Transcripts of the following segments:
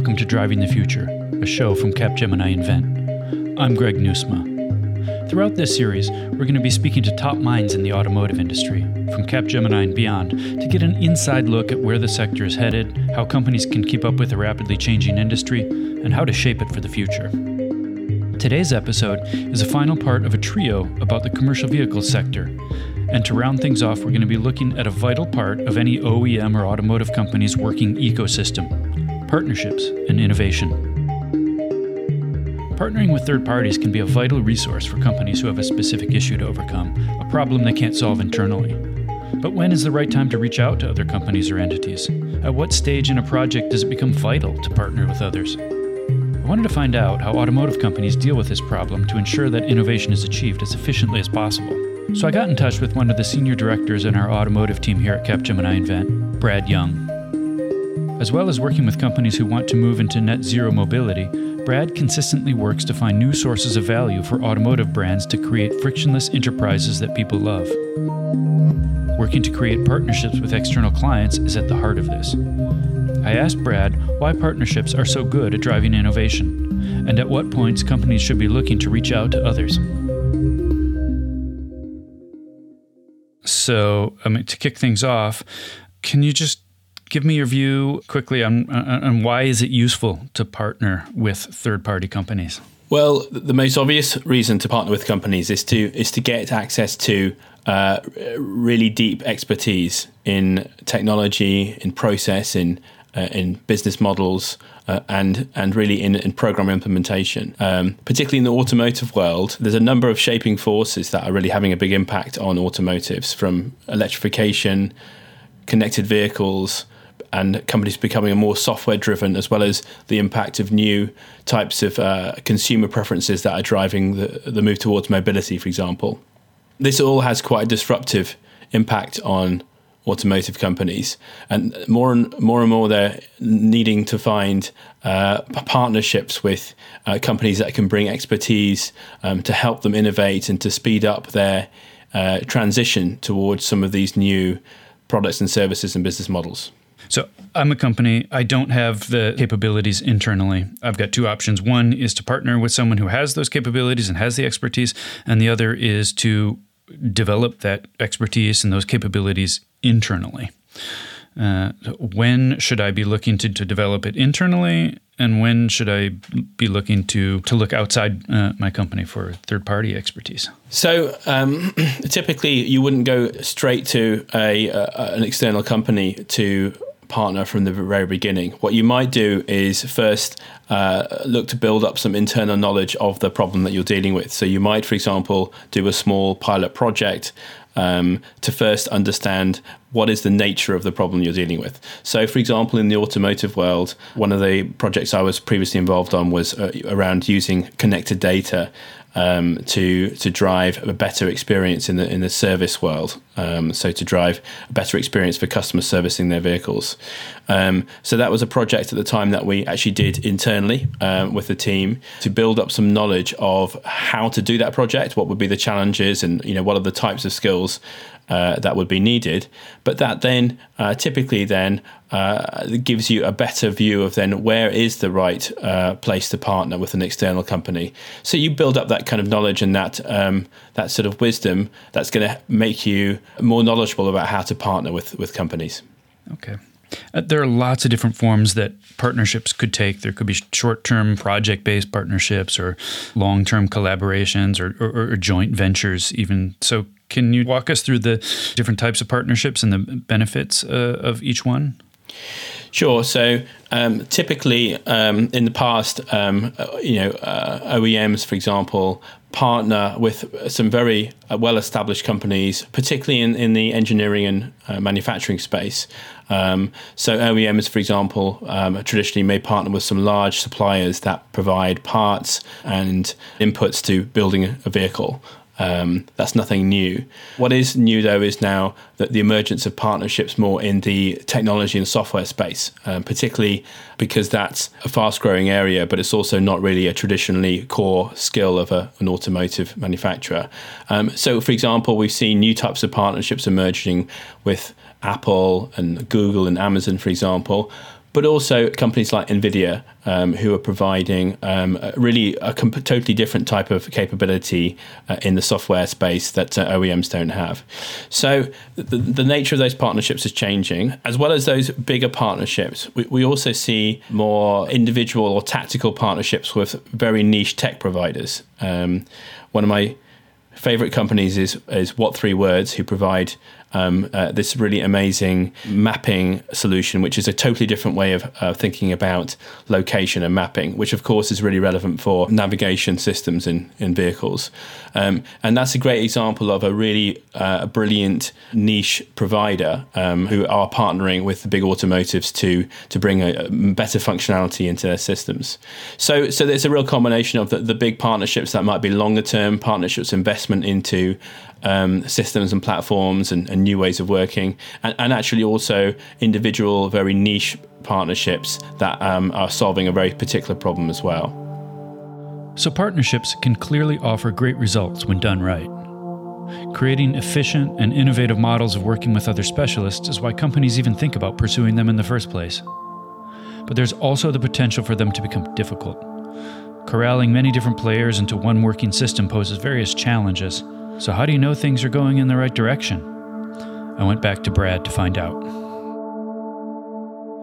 Welcome to Driving the Future, a show from Capgemini Invent. I'm Greg Newsma. Throughout this series, we're going to be speaking to top minds in the automotive industry, from Capgemini and beyond, to get an inside look at where the sector is headed, how companies can keep up with a rapidly changing industry, and how to shape it for the future. Today's episode is a final part of a trio about the commercial vehicle sector. And to round things off, we're going to be looking at a vital part of any OEM or automotive company's working ecosystem partnerships, and innovation. Partnering with third parties can be a vital resource for companies who have a specific issue to overcome, a problem they can't solve internally. But when is the right time to reach out to other companies or entities? At what stage in a project does it become vital to partner with others? I wanted to find out how automotive companies deal with this problem to ensure that innovation is achieved as efficiently as possible. So I got in touch with one of the senior directors in our automotive team here at Capgemini Invent, Brad Young. As well as working with companies who want to move into net zero mobility, Brad consistently works to find new sources of value for automotive brands to create frictionless enterprises that people love. Working to create partnerships with external clients is at the heart of this. I asked Brad why partnerships are so good at driving innovation, and at what points companies should be looking to reach out to others. So, I mean, to kick things off, can you just give me your view quickly on, on why is it useful to partner with third party companies? Well, the most obvious reason to partner with companies is to is to get access to uh, really deep expertise in technology, in process, in uh, in business models, uh, and and really in, in program implementation. Um, particularly in the automotive world, there's a number of shaping forces that are really having a big impact on automotives, from electrification, connected vehicles, and companies becoming more software driven, as well as the impact of new types of uh, consumer preferences that are driving the, the move towards mobility, for example. This all has quite a disruptive impact on automotive companies, and more and more and more they're needing to find uh, partnerships with uh, companies that can bring expertise um, to help them innovate and to speed up their uh, transition towards some of these new products and services and business models. So I'm a company. I don't have the capabilities internally. I've got two options. One is to partner with someone who has those capabilities and has the expertise, and the other is to develop that expertise and those capabilities internally. Uh, when should I be looking to, to develop it internally, and when should I be looking to to look outside uh, my company for third party expertise? So um, typically, you wouldn't go straight to a, uh, an external company to partner from the very beginning. What you might do is first uh, look to build up some internal knowledge of the problem that you're dealing with. So you might, for example, do a small pilot project um, to first understand what is the nature of the problem you're dealing with. So, for example, in the automotive world, one of the projects I was previously involved on was uh, around using connected data um, to to drive a better experience in the in the service world. Um, so to drive a better experience for customers servicing their vehicles. Um, so that was a project at the time that we actually did internally um, with the team to build up some knowledge of how to do that project, what would be the challenges, and you know what are the types of skills uh, that would be needed. But that then uh, typically then uh, gives you a better view of then where is the right uh, place to partner with an external company. So you build up that kind of knowledge and that um, that sort of wisdom that's going to make you more knowledgeable about how to partner with with companies. Okay. Uh, there are lots of different forms that partnerships could take. There could be short term project based partnerships or long term collaborations or, or, or, joint ventures, even. So, can you walk us through the different types of partnerships and the benefits uh, of each one? Sure. So um, typically, um, in the past, um, uh, you know, uh, OEMs, for example, partner with some very uh, well-established companies, particularly in, in the engineering and uh, manufacturing space. Um, so OEMs, for example, um, traditionally may partner with some large suppliers that provide parts and inputs to building a vehicle. Um, that's nothing new. What is new, though, is now that the emergence of partnerships more in the technology and software space, um, particularly because that's a fast growing area, but it's also not really a traditionally core skill of a, an automotive manufacturer. Um, so, for example, we've seen new types of partnerships emerging with Apple and Google and Amazon, for example, but also companies like NVIDIA, um, who are providing um, really a comp- totally different type of capability uh, in the software space that uh, OEMs don't have. So the, the, nature of those partnerships is changing, as well as those bigger partnerships. We, we also see more individual or tactical partnerships with very niche tech providers. Um, one of my favorite companies is is what3words, who provide um, uh, this really amazing mapping solution, which is a totally different way of uh, thinking about location and mapping, which of course is really relevant for navigation systems in, in vehicles. Um, and that's a great example of a really uh, brilliant niche provider um, who are partnering with the big automotives to to bring a, a, better functionality into their systems. So, so there's a real combination of the, the big partnerships that might be longer term partnerships, investment into um, systems and platforms and, and, new ways of working, and, and, actually also individual, very niche partnerships that um, are solving a very particular problem as well. So, partnerships can clearly offer great results when done right. Creating efficient and innovative models of working with other specialists is why companies even think about pursuing them in the first place. But there's also the potential for them to become difficult. Corralling many different players into one working system poses various challenges so, how do you know things are going in the right direction? I went back to Brad to find out.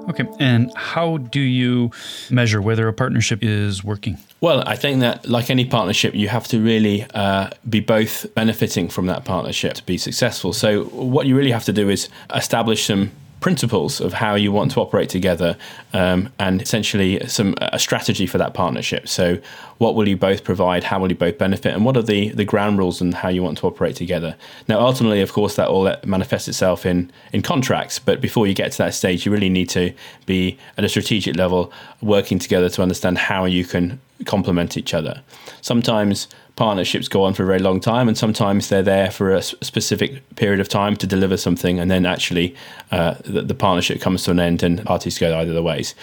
Okay, and how do you measure whether a partnership is working? Well, I think that, like any partnership, you have to really uh, be both benefiting from that partnership to be successful. So, what you really have to do is establish some principles of how you want to operate together um, and essentially some a strategy for that partnership. So what will you both provide? How will you both benefit? And what are the the ground rules and how you want to operate together? Now ultimately of course that all manifests itself in in contracts but before you get to that stage you really need to be at a strategic level working together to understand how you can complement each other sometimes partnerships go on for a very long time, and sometimes they're there for a specific period of time to deliver something, and then actually uh, the, the, partnership comes to an end and parties go either the ways.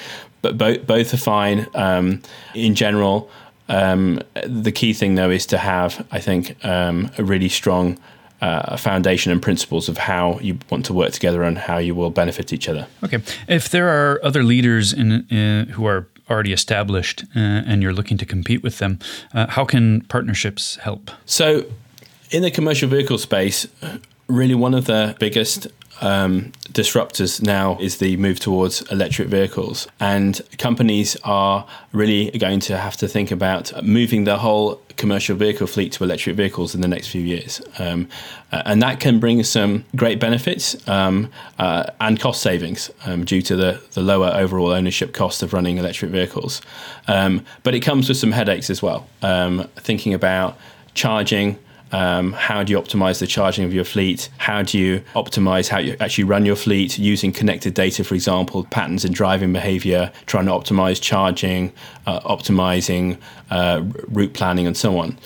But both both are fine. Um, in general, um, the key thing though is to have, I think, um, a really strong. Uh, foundation and principles of how you want to work together and how you will benefit each other. Okay, if there are other leaders in, in who are already established uh, and you're looking to compete with them, uh, how can partnerships help? So, in the commercial vehicle space, really one of the biggest um, disruptors now is the move towards electric vehicles. And companies are really going to have to think about moving the whole commercial vehicle fleet to electric vehicles in the next few years. Um, uh, and that can bring some great benefits um, uh, and cost savings um, due to the, the lower overall ownership cost of running electric vehicles. Um, but it comes with some headaches as well. Um, thinking about charging, um, how do you optimize the charging of your fleet? How do you optimize how you actually run your fleet using connected data, for example, patterns in driving behavior, trying to optimize charging, uh, optimizing uh, route planning, and so on.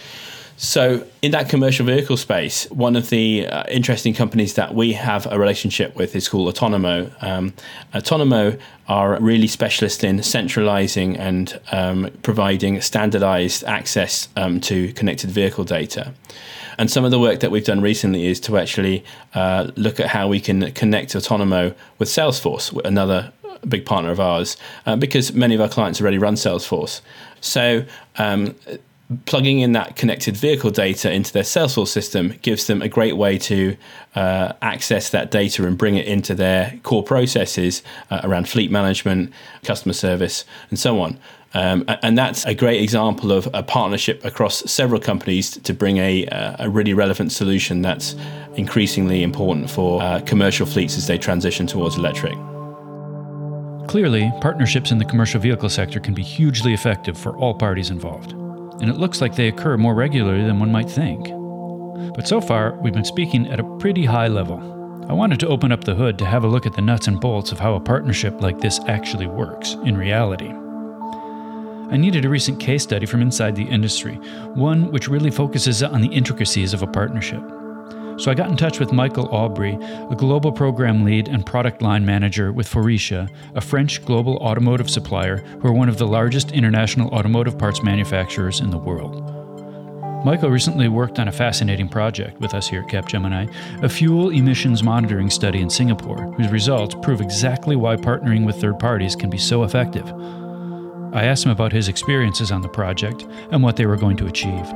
So, in that commercial vehicle space, one of the uh, interesting companies that we have a relationship with is called Otonomo. Um, Otonomo are really specialist in centralizing and um, providing standardized access um, to connected vehicle data. And some of the work that we've done recently is to actually uh, look at how we can connect Otonomo with Salesforce, another big partner of ours, uh, because many of our clients already run Salesforce. So um, plugging in that connected vehicle data into their Salesforce system gives them a great way to uh, access that data and bring it into their core processes uh, around fleet management, customer service, and so on. Um, and that's a great example of a partnership across several companies to bring a, a really relevant solution that's increasingly important for uh, commercial fleets as they transition towards electric. Clearly, partnerships in the commercial vehicle sector can be hugely effective for all parties involved and it looks like they occur more regularly than one might think. But so far, we've been speaking at a pretty high level. I wanted to open up the hood to have a look at the nuts and bolts of how a partnership like this actually works in reality. I needed a recent case study from inside the industry, one which really focuses on the intricacies of a partnership. So I got in touch with Mickael Aubry, a global program lead and product line manager with Faurecia, a French global automotive supplier who are one of the largest international automotive parts manufacturers in the world. Mickael recently worked on a fascinating project with us here at Capgemini, a fuel emissions monitoring study in Singapore, whose results prove exactly why partnering with third parties can be so effective. I asked him about his experiences on the project and what they were going to achieve.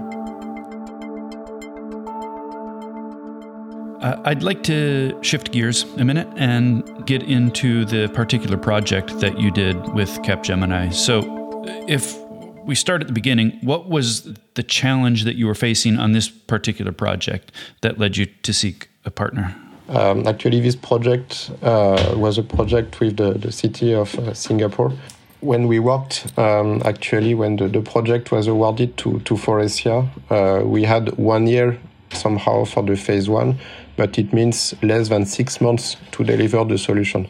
Uh, I'd like to shift gears a minute and get into the particular project that you did with Capgemini. So, if we start at the beginning, what was the challenge that you were facing on this particular project that led you to seek a partner? Um, actually, this project uh, was a project with the, the city of uh, Singapore. When we worked, um, actually, when the, the project was awarded to, to Faurecia, uh, we had one year somehow for the phase one but it means less than six months to deliver the solution.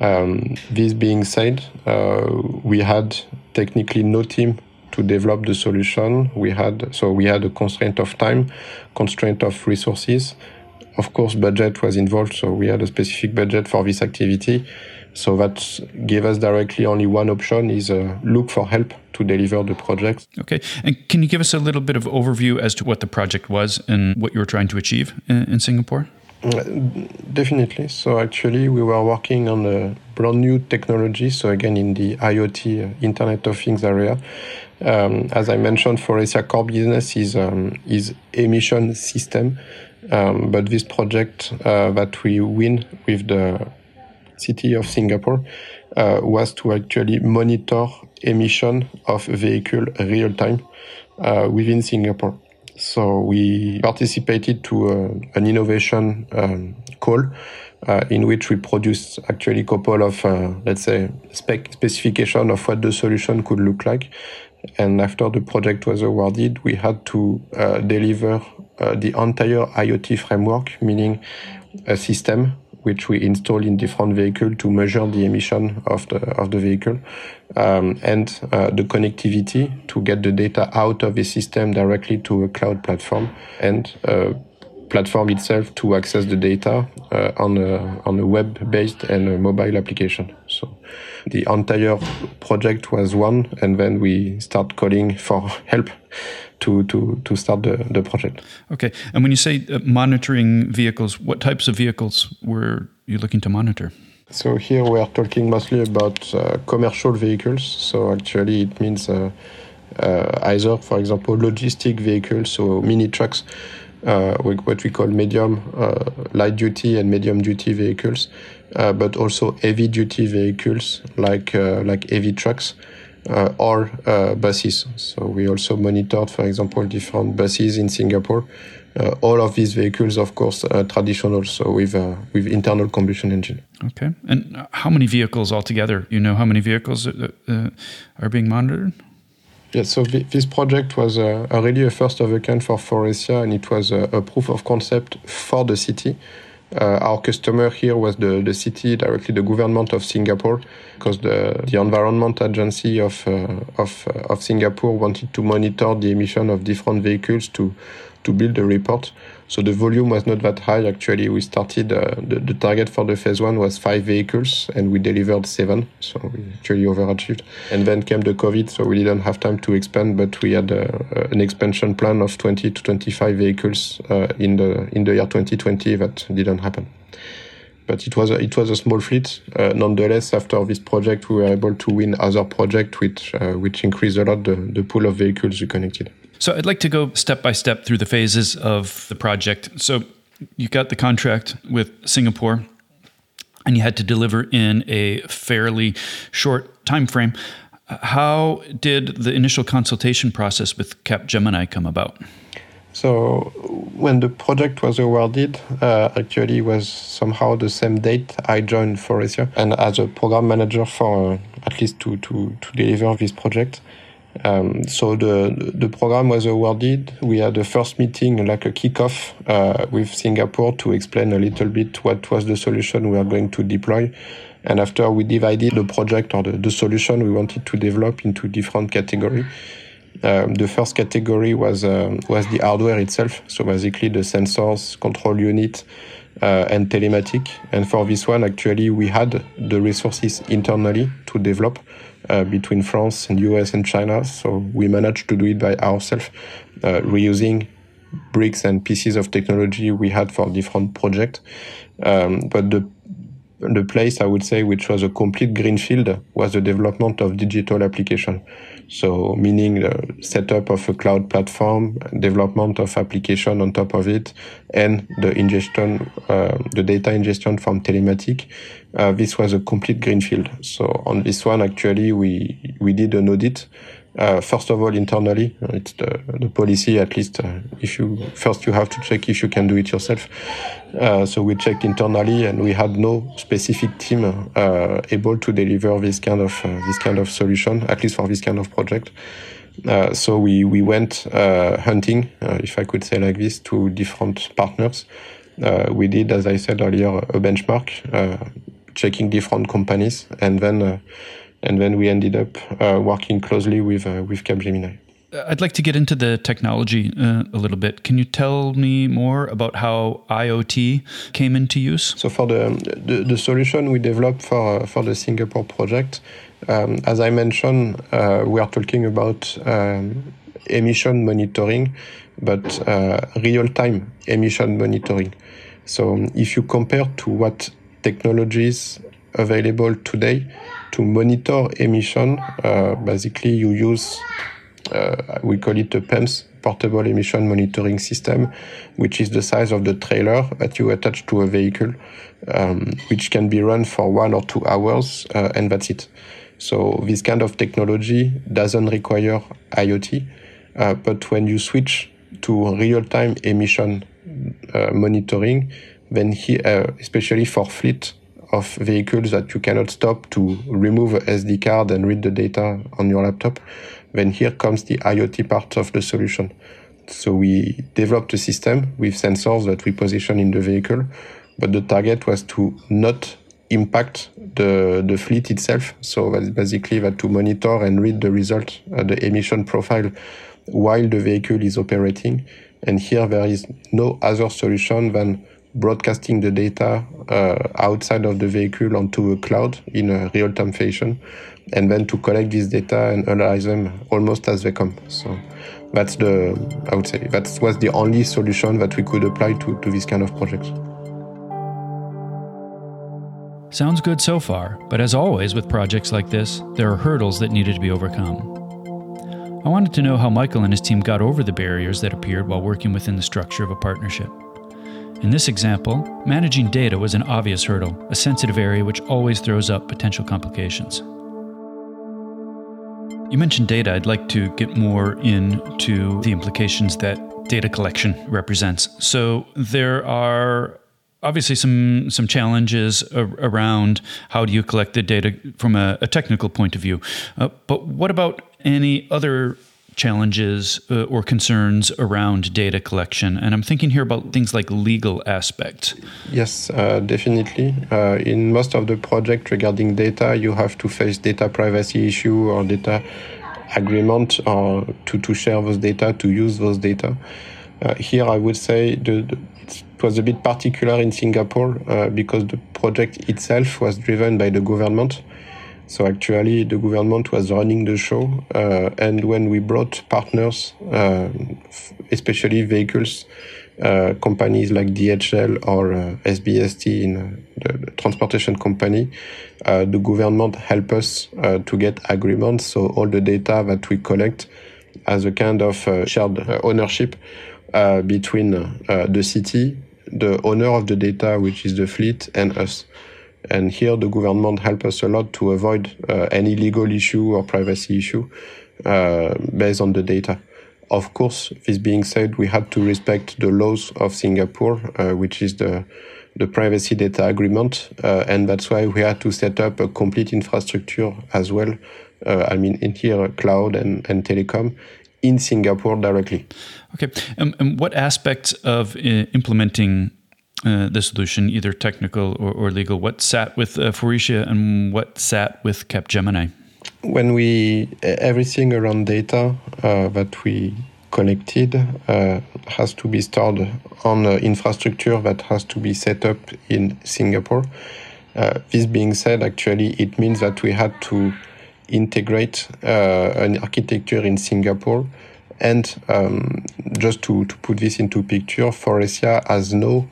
Um, this being said, uh, we had technically no team to develop the solution. We had so we had a constraint of time, constraint of resources. Of course, budget was involved, so we had a specific budget for this activity. So that gave us directly only one option is uh, look for help to deliver the project. Okay. And can you give us a little bit of overview as to what the project was and what you were trying to achieve in, in Singapore? Uh, definitely. So actually, we were working on a brand new technology. So again, in the IoT, uh, Internet of Things area. Um, as I mentioned, Faurecia core business is um, is emission system, um, but this project uh, that we win with the city of Singapore uh, was to actually monitor emission of vehicle real time uh, within Singapore. So we participated to uh, an innovation um, call uh, in which we produced actually a couple of, uh, let's say, spec specification of what the solution could look like. And after the project was awarded, we had to uh, deliver the entire IoT framework, meaning a system which we install in different vehicle to measure the emission of the of the vehicle, um, and uh, the connectivity to get the data out of the system directly to a cloud platform, and uh, platform itself to access the data uh, on a on a web-based and a mobile application. So the entire project was one, and then we start calling for help to to to start the, the project. Okay, and when you say uh, monitoring vehicles, what types of vehicles were you looking to monitor? So here we are talking mostly about uh, commercial vehicles. So actually, it means uh, uh either, for example, logistic vehicles, so mini trucks. Uh, what we call medium uh, light duty and medium duty vehicles, but also heavy duty vehicles like like heavy trucks, uh, or uh, buses. So we also monitored, for example, different buses in Singapore. Uh, all of these vehicles, of course, are traditional, so with with internal combustion engine. Okay, and how many vehicles altogether? You know how many vehicles are being monitored? Yeah, so this project was uh, really a first of a kind for Faurecia, and it was a, a proof of concept for the city. Uh, our customer here was the, the city, directly the government of Singapore, because the, the Environment Agency of, uh, of, uh, of Singapore wanted to monitor the emission of different vehicles to, to build a report. So the volume was not that high. Actually, we started, uh, the, the target for the phase one was five vehicles and we delivered seven. So we actually overachieved. And then came the COVID, so we didn't have time to expand, but we had uh, an expansion plan of 20 to 25 vehicles uh, in, the, in the year 2020 that didn't happen but it was a, it was a small fleet. Uh, nonetheless, after this project, we were able to win other projects, which uh, which increased a lot the, the pool of vehicles we connected. So I'd like to go step by step through the phases of the project. So you got the contract with Singapore and you had to deliver in a fairly short time frame. How did the initial consultation process with Capgemini come about? So when the project was awarded, uh, actually was somehow the same date I joined Faurecia and as a program manager for uh, at least to, to, to deliver this project. Um, so the the program was awarded. We had the first meeting, like a kickoff, uh, with Singapore to explain a little bit what was the solution we are going to deploy. And after we divided the project or the, the solution we wanted to develop into different categories. Um, the first category was um, was the hardware itself. So basically the sensors, control unit, uh, and telematic. And for this one, actually, we had the resources internally to develop uh, between France and US and China. So we managed to do it by ourselves, uh, reusing bricks and pieces of technology we had for different projects. Um, but the the place I would say which was a complete greenfield was the development of digital application. So meaning the setup of a cloud platform, development of application on top of it, and the ingestion, uh, the data ingestion from telematic. Uh, this was a complete greenfield. So on this one, actually, we we did an audit uh, first of all, internally, it's the, the policy. At least, uh, if you first you have to check if you can do it yourself. Uh, so we checked internally, and we had no specific team uh, able to deliver this kind of uh, this kind of solution, at least for this kind of project. Uh, so we we went hunting, if I could say like this, to different partners. we did, as I said earlier, a benchmark, checking different companies, and then and then we ended up uh, working closely with uh, with Capgemini. Uh, I'd like to get into the technology uh, a little bit. Can you tell me more about how IoT came into use? So for the the, the solution we developed for for the Singapore project, um, as I mentioned, uh, we are talking about um, emission monitoring, but uh, real time emission monitoring. So if you compare to what technologies available today to monitor emission. Uh, basically, you use, uh, we call it a PEMS, portable emission monitoring system, which is the size of the trailer that you attach to a vehicle, um, which can be run for one or two hours, uh, and that's it. So this kind of technology doesn't require IoT, uh, but when you switch to real-time emission uh, monitoring, then here, uh, especially for fleet of vehicles that you cannot stop to remove a SD card and read the data on your laptop, then here comes the IoT part of the solution. So we developed a system with sensors that we position in the vehicle, but the target was to not impact the, the fleet itself. So that's basically that to monitor and read the result, uh, the emission profile while the vehicle is operating. And here there is no other solution than broadcasting the data uh, outside of the vehicle onto a cloud in a real-time fashion, and then to collect this data and analyze them almost as they come. So that's the, I would say, that was the only solution that we could apply to, to this kind of project. Sounds good so far, but as always with projects like this, there are hurdles that needed to be overcome. I wanted to know how Mickael and his team got over the barriers that appeared while working within the structure of a partnership. In this example, managing data was an obvious hurdle, a sensitive area which always throws up potential complications. You mentioned data. I'd like to get more into the implications that data collection represents. So there are obviously some some challenges around how do you collect the data from a, a technical point of view. Uh, but what about any other challenges uh, or concerns around data collection. And I'm thinking here about things like legal aspects. Yes, uh, definitely. Uh, in most of the project regarding data, you have to face data privacy issue or data agreement or to, to share those data, to use those data. Uh, here, I would say the, the, it was a bit particular in Singapore uh, because the project itself was driven by the government. So actually, the government was running the show, uh, and when we brought partners, uh, especially vehicles, uh, companies like DHL or uh, SBST in uh, the transportation company, uh, the government helped us to get agreements. So all the data that we collect as a kind of shared ownership between the city, the owner of the data, which is the fleet, and us. And here the government helped us a lot to avoid uh, any legal issue or privacy issue uh, based on the data. Of course, this being said, we had to respect the laws of Singapore, uh, which is the the privacy data agreement, uh, and that's why we had to set up a complete infrastructure as well. Uh, I mean, in here, cloud and, and telecom in Singapore directly. Okay, um, and what aspects of uh, implementing uh, the solution, either technical or, or, legal. What sat with uh, Faurecia and what sat with Capgemini? When we everything around data uh, that we collected uh, has to be stored on infrastructure that has to be set up in Singapore. Uh, this being said, actually, it means that we had to integrate uh, an architecture in Singapore. And um, just to, to put this into picture, Faurecia has no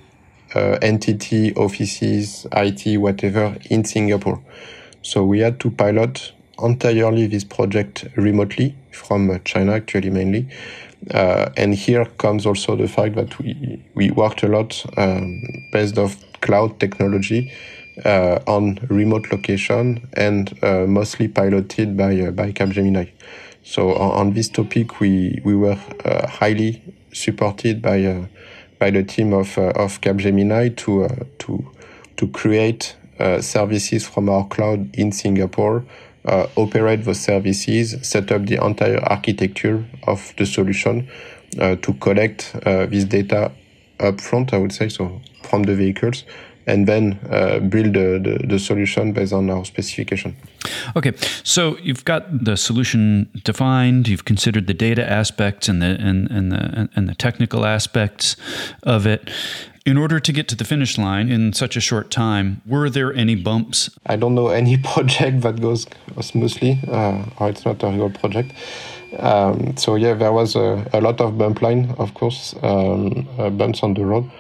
uh, entity, offices, IT, whatever in Singapore. So we had to pilot entirely this project remotely from China, actually mainly. Uh, and here comes also the fact that we, we worked a lot um, based off cloud technology uh, on remote location and uh, mostly piloted by uh, by Capgemini. So on, on, this topic, we we were uh, highly supported by uh, by the team of of Capgemini to to to create services from our cloud in Singapore uh, operate those services, set up the entire architecture of the solution uh, to collect uh, this data upfront, I would say, so from the vehicles, and then uh, build the, the, the, solution based on our specification. Okay, so you've got the solution defined. You've considered the data aspects and the and, and the and the technical aspects of it. In order to get to the finish line in such a short time, were there any bumps? I don't know any project that goes smoothly, uh, or it's not a real project. Um, so yeah, there was a, a, lot of bump line, of course, um, uh, bumps on the road.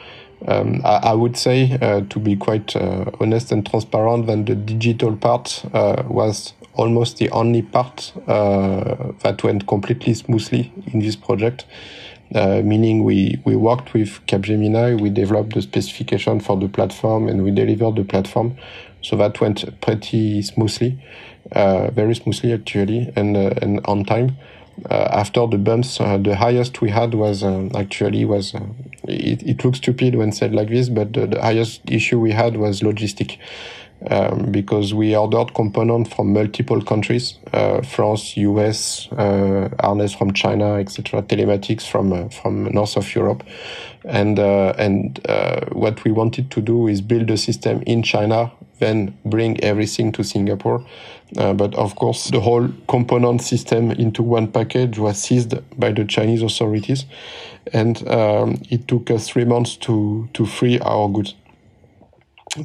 Um, I, I, would say, uh, to be quite uh, honest and transparent, that the digital part uh, was almost the only part uh, that went completely smoothly in this project. Uh, meaning we, we worked with Capgemini, we developed the specification for the platform and we delivered the platform. So that went pretty smoothly, uh, very smoothly actually, and, and on time. Uh, after the bumps, uh, the highest we had was actually was, it, it looks stupid when said like this, but the, the highest issue we had was logistic um, because we ordered components from multiple countries, uh, France, US, uh, harness from China, etc., telematics from uh, from north of Europe, and uh, and uh, what we wanted to do is build a system in China, then bring everything to Singapore. Uh, but of course, the whole component system into one package was seized by the Chinese authorities, and um, it took us three months to to free our goods.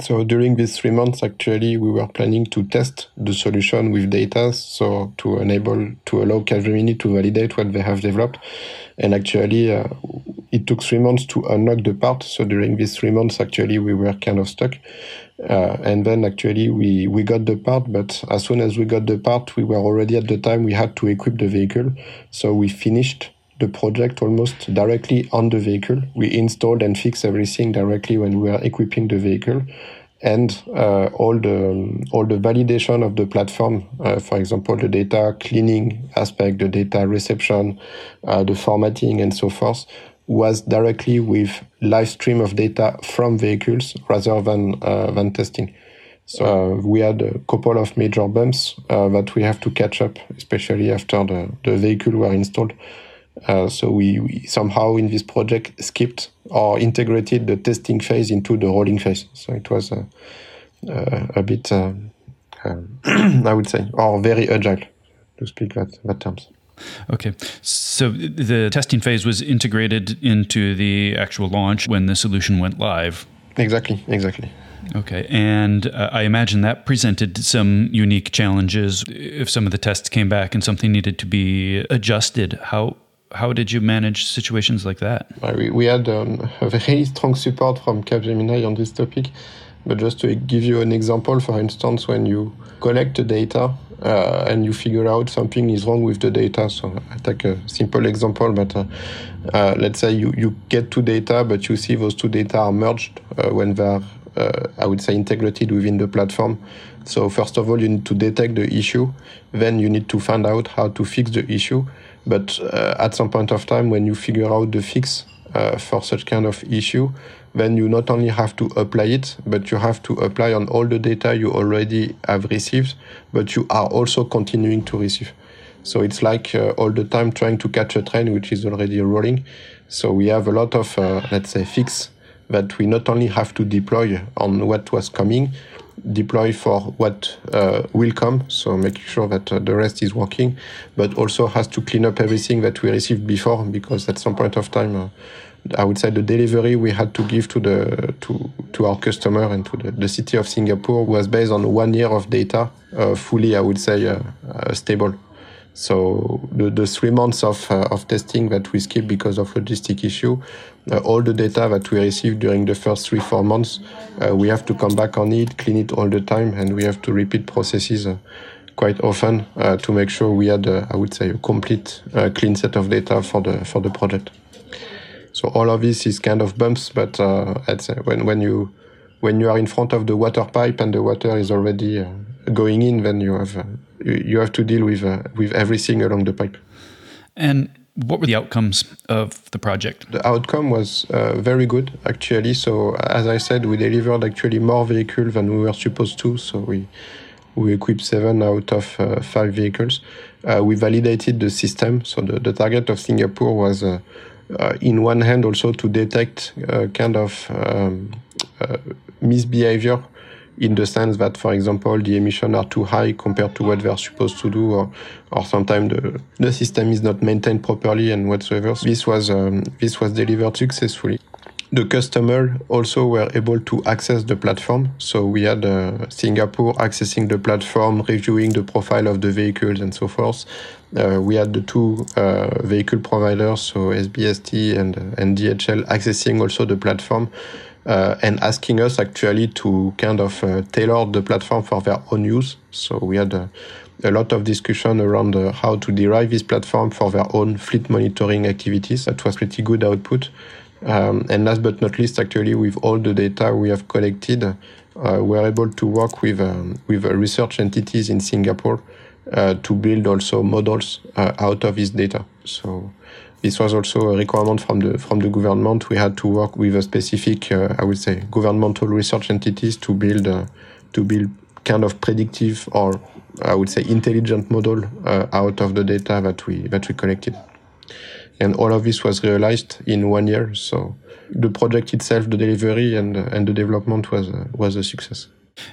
So during these three months, actually, we were planning to test the solution with data, so to enable to allow Capgemini to validate what they have developed. And actually, uh, it took three months to unlock the part. So during these three months, actually, we were kind of stuck. Uh, and then actually, we we got the part, but as soon as we got the part, we were already at the time we had to equip the vehicle. So we finished the project almost directly on the vehicle. We installed and fixed everything directly when we were equipping the vehicle. And uh, all the all the validation of the platform, uh, for example, the data cleaning aspect, the data reception, uh, the formatting, and so forth, was directly with live stream of data from vehicles rather than uh, than testing. So uh, we had a couple of major bumps uh, that we have to catch up, especially after the, the vehicle were installed. Uh, so we, we, somehow in this project skipped or integrated the testing phase into the rolling phase. So it was a, a bit, uh, um, I would say, or very agile, to speak that, that terms. Okay. So the testing phase was integrated into the actual launch when the solution went live. Exactly, exactly. Okay. And uh, I imagine that presented some unique challenges. If some of the tests came back and something needed to be adjusted, how how did you manage situations like that? We, we had um, a very strong support from Capgemini on this topic. But just to give you an example, for instance, when you collect the data uh, and you figure out something is wrong with the data, so I take a simple example, but uh, uh, let's say you, you get two data, but you see those two data are merged uh, when they're, uh, I would say, integrated within the platform. So first of all, you need to detect the issue. Then you need to find out how to fix the issue. But uh, at some point of time, when you figure out the fix for such kind of issue, then you not only have to apply it, but you have to apply on all the data you already have received, but you are also continuing to receive. So it's like uh, all the time trying to catch a train which is already rolling. So we have a lot of, uh, let's say, fix that we not only have to deploy on what was coming, deploy for what uh, will come, so making sure that uh, the rest is working, but also has to clean up everything that we received before because at some point of time, uh, I would say the delivery we had to give to the to to our customer and to the, the city of Singapore was based on one year of data, uh, fully I would say uh, uh, stable. So the, the three months of, uh, of testing that we skipped because of logistic issue, uh, all the data that we received during the first three, four months, uh, we have to come back on it, clean it all the time, and we have to repeat processes quite often to make sure we had, I would say, a complete clean set of data for the, for the project. So all of this is kind of bumps, but I'd when, when you when you are in front of the water pipe and the water is already going in, then you have you have to deal with uh, with everything along the pipe. And what were the outcomes of the project? The outcome was uh, very good, actually. So, as I said, we delivered actually more vehicles than we were supposed to. So we we equipped seven out of uh, five vehicles. Uh, we validated the system. So the, the target of Singapore was, uh, uh, in one hand, also to detect kind of um, misbehavior in the sense that, for example, the emissions are too high compared to what they're supposed to do, or, or sometimes the, the system is not maintained properly and whatsoever. This was, um, this was delivered successfully. The customer also were able to access the platform. So we had uh, Singapore accessing the platform, reviewing the profile of the vehicles and so forth. Uh, we had the two uh, vehicle providers, so SBST and, and DHL, accessing also the platform uh, and asking us actually to kind of uh, tailor the platform for their own use. So we had a, a lot of discussion around uh, how to derive this platform for their own fleet monitoring activities. That was pretty good output. Um, and last but not least, actually, with all the data we have collected, uh, we're able to work with um, with uh, research entities in Singapore uh, to build also models out of this data. So this was also a requirement from the from the government. We had to work with a specific, uh, I would say, governmental research entities to build uh, to build kind of predictive or I would say intelligent model uh, out of the data that we that we collected. And all of this was realized in one year. So the project itself, the delivery and and the development was was a success.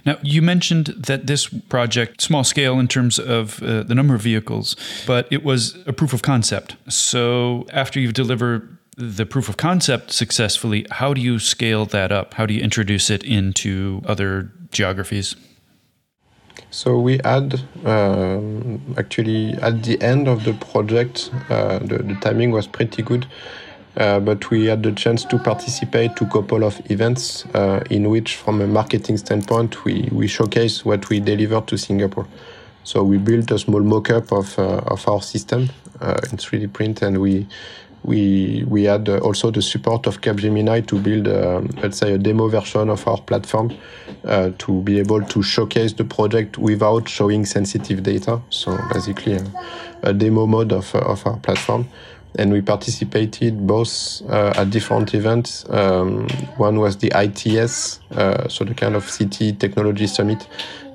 Now, you mentioned that this project, small scale in terms of uh, the number of vehicles, but it was a proof of concept. So, after you've delivered the proof of concept successfully, how do you scale that up? How do you introduce it into other geographies? So we had um, actually at the end of the project, uh, the, the timing was pretty good. Uh, but we had the chance to participate to a couple of events uh, in which, from a marketing standpoint, we, we showcase what we delivered to Singapore. So we built a small mock-up of, uh, of our system uh, in 3D print, and we we we had uh, also the support of Capgemini to build, let's say, a demo version of our platform to be able to showcase the project without showing sensitive data. So basically, a demo mode of of our platform and we participated both uh, at different events. Um, one was the ITS, uh, so the kind of city technology summit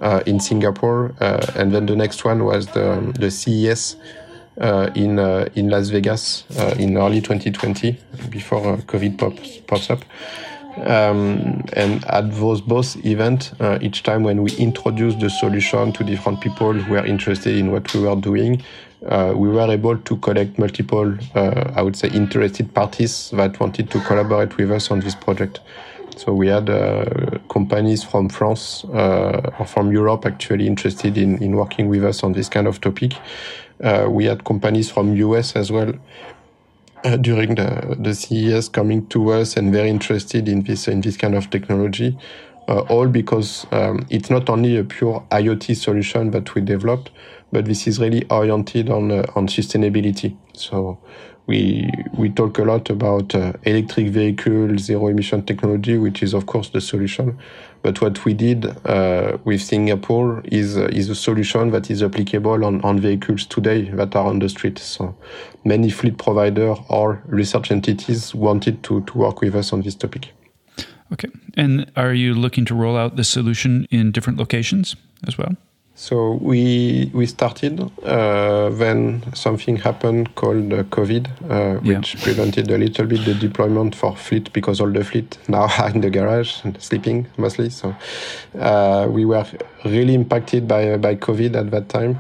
uh, in Singapore, uh, and then the next one was the, the CES uh, in uh, in Las Vegas in early 2020, before COVID pops pops up. Um, and at those both events, uh, each time when we introduced the solution to different people who were interested in what we were doing, uh, we were able to collect multiple, uh, I would say, interested parties that wanted to collaborate with us on this project. So we had uh, companies from France uh, or from Europe actually interested in, in working with us on this kind of topic. Uh, we had companies from US as well during the, the CES coming to us and very interested in this in this kind of technology. All because um, it's not only a pure IoT solution that we developed, but this is really oriented on uh, on sustainability. So we we talk a lot about uh, electric vehicle, zero emission technology, which is of course the solution. But what we did uh, with Singapore is uh, is a solution that is applicable on, on vehicles today that are on the street. So many fleet provider or research entities wanted to, to work with us on this topic. Okay. And are you looking to roll out this solution in different locations as well? So we we started. Uh, then something happened called uh, COVID, uh, which yeah. prevented a little bit the deployment for fleet because all the fleet now are in the garage and sleeping mostly. So uh, we were really impacted by by COVID at that time.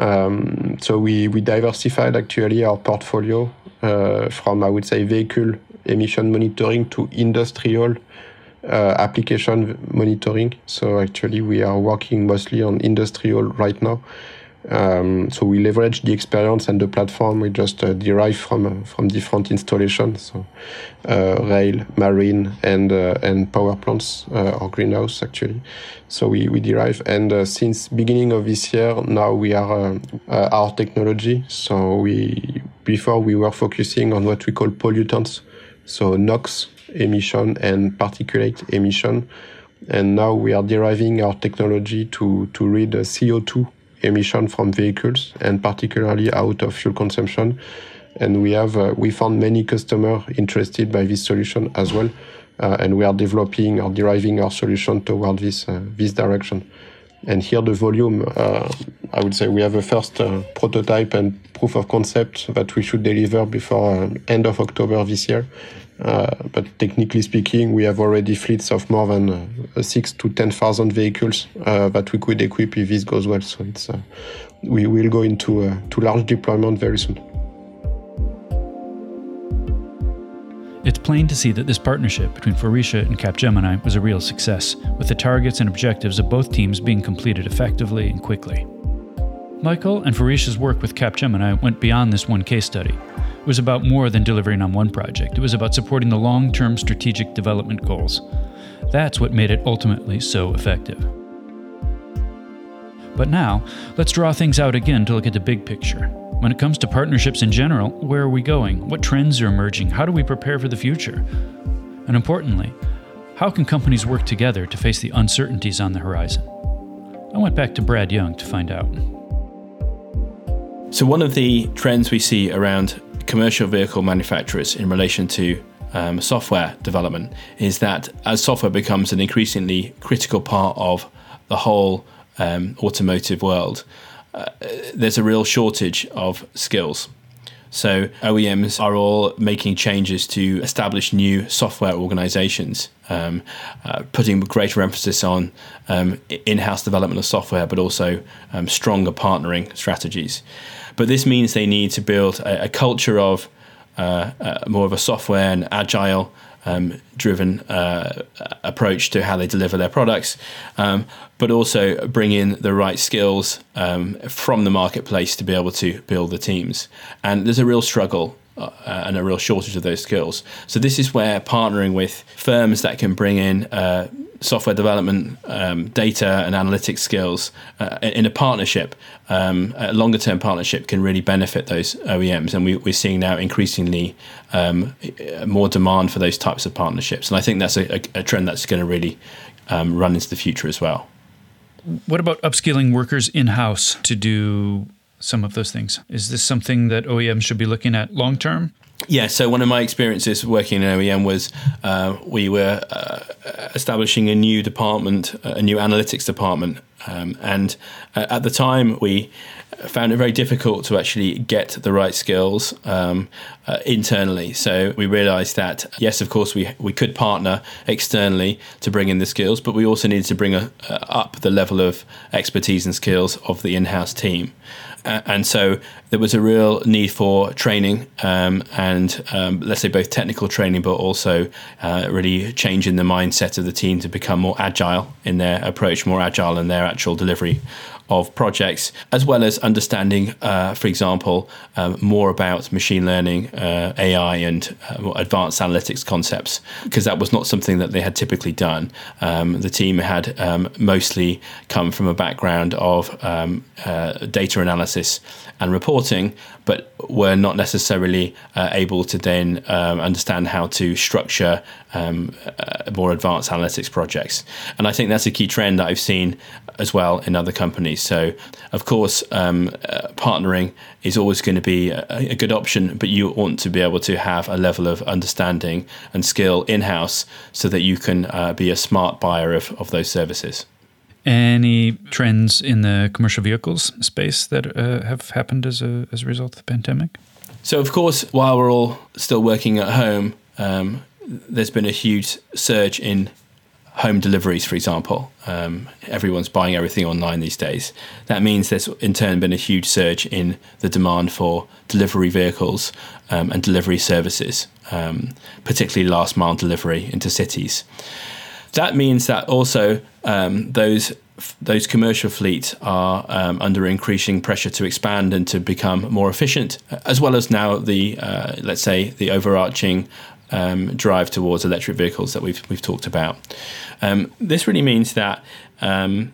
Um, so we we diversified actually our portfolio uh, from I would say vehicle emission monitoring to industrial uh, application monitoring. So actually, we are working mostly on industrial right now. Um, so we leverage the experience and the platform we just uh, derive from uh, from different installations, so uh, rail, marine, and uh, and power plants uh, or greenhouse actually. So we, we derive, and uh, since beginning of this year, now we are our technology. So we before we were focusing on what we call pollutants, so NOx emission and particulate emission, and now we are deriving our technology to to read CO2 emission from vehicles and particularly out of fuel consumption. And we have uh, we found many customers interested by this solution as well, uh, and we are developing or deriving our solution toward this uh, this direction. And here the volume, uh, I would say we have a first uh, prototype and proof of concept that we should deliver before uh, end of October this year. Uh, but technically speaking, we have already fleets of more than uh, six to ten thousand vehicles uh, that we could equip if this goes well. So it's we will go into to large deployment very soon. It's plain to see that this partnership between Faurecia and Capgemini was a real success, with the targets and objectives of both teams being completed effectively and quickly. Mickael and Faurecia's work with Capgemini went beyond this one case study. It was about more than delivering on one project, it was about supporting the long term strategic development goals. That's what made it ultimately so effective. But now, let's draw things out again to look at the big picture. When it comes to partnerships in general, where are we going? What trends are emerging? How do we prepare for the future? And importantly, how can companies work together to face the uncertainties on the horizon? I went back to Brad Young to find out. So, one of the trends we see around commercial vehicle manufacturers in relation to um, software development is that as software becomes an increasingly critical part of the whole um, automotive world, uh, there's a real shortage of skills. So OEMs are all making changes to establish new software organizations, um, uh, putting greater emphasis on um, in-house development of software, but also um, stronger partnering strategies. But this means they need to build a, a culture of uh, uh, more of a software and agile um, driven uh, approach to how they deliver their products, um, but also bring in the right skills um, from the marketplace to be able to build the teams. And there's a real struggle uh, and a real shortage of those skills. So this is where partnering with firms that can bring in uh, software development, um, data and analytics skills uh, in a partnership, um, a longer term partnership can really benefit those OEMs. And we, are seeing now increasingly um, more demand for those types of partnerships. And I think that's a, a trend that's going to really um, run into the future as well. What about upskilling workers in house to do some of those things? Is this something that OEM should be looking at long term? Yeah, so one of my experiences working in OEM was uh, we were uh, establishing a new department, a new analytics department. Um, and uh, at the time, we found it very difficult to actually get the right skills um, uh, internally. So we realized that, yes, of course, we, we could partner externally to bring in the skills, but we also needed to bring a, uh, up the level of expertise and skills of the in house team and so there was a real need for training um, and um, let's say both technical training, but also uh, really changing the mindset of the team to become more agile in their approach, more agile in their actual delivery of projects, as well as understanding, uh, for example, uh, more about machine learning, uh, AI, and uh, advanced analytics concepts, because that was not something that they had typically done. Um, the team had um, mostly come from a background of um, uh, data analysis and reporting, but were not necessarily uh, able to then um, understand how to structure um, uh, more advanced analytics projects. And I think that's a key trend that I've seen as well in other companies. So, of course, um, uh, partnering is always going to be a, a, good option, but you want to be able to have a level of understanding and skill in house so that you can uh, be a smart buyer of, of those services. Any trends in the commercial vehicles space that uh, have happened as a, as a result of the pandemic? So, of course, while we're all still working at home, um, there's been a huge surge in home deliveries, for example. Um, everyone's buying everything online these days. That means there's in turn been a huge surge in the demand for delivery vehicles um, and delivery services, um, particularly last mile delivery into cities. That means that also um, those those commercial fleets are um, under increasing pressure to expand and to become more efficient, as well as now the uh, let's say the overarching um, drive towards electric vehicles that we've we've talked about. Um, this really means that um,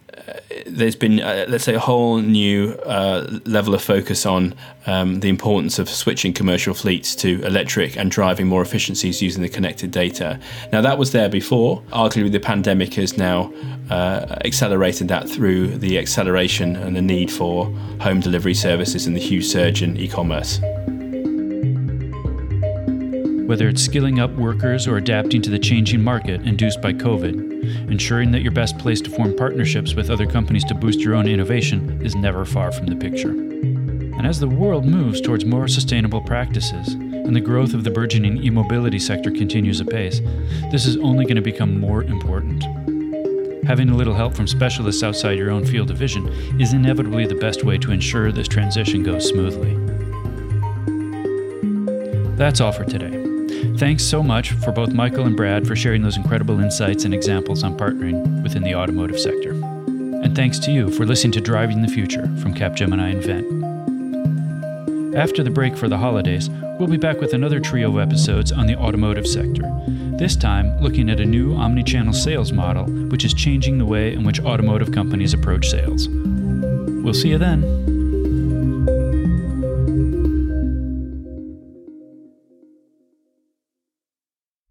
there's been, uh, let's say, a whole new uh, level of focus on um, the importance of switching commercial fleets to electric and driving more efficiencies using the connected data. Now, that was there before. Arguably, the pandemic has now uh, accelerated that through the acceleration and the need for home delivery services and the huge surge in e commerce. Whether it's skilling up workers or adapting to the changing market induced by COVID, ensuring that you're best placed to form partnerships with other companies to boost your own innovation is never far from the picture. And as the world moves towards more sustainable practices, and the growth of the burgeoning e mobility sector continues apace, this is only going to become more important. Having a little help from specialists outside your own field of vision is inevitably the best way to ensure this transition goes smoothly. That's all for today. Thanks so much for both Mickael and Brad for sharing those incredible insights and examples on partnering within the automotive sector. And thanks to you for listening to Driving the Future from Capgemini Invent. After the break for the holidays, we'll be back with another trio of episodes on the automotive sector. This time, looking at a new omni-channel sales model, which is changing the way in which automotive companies approach sales. We'll see you then.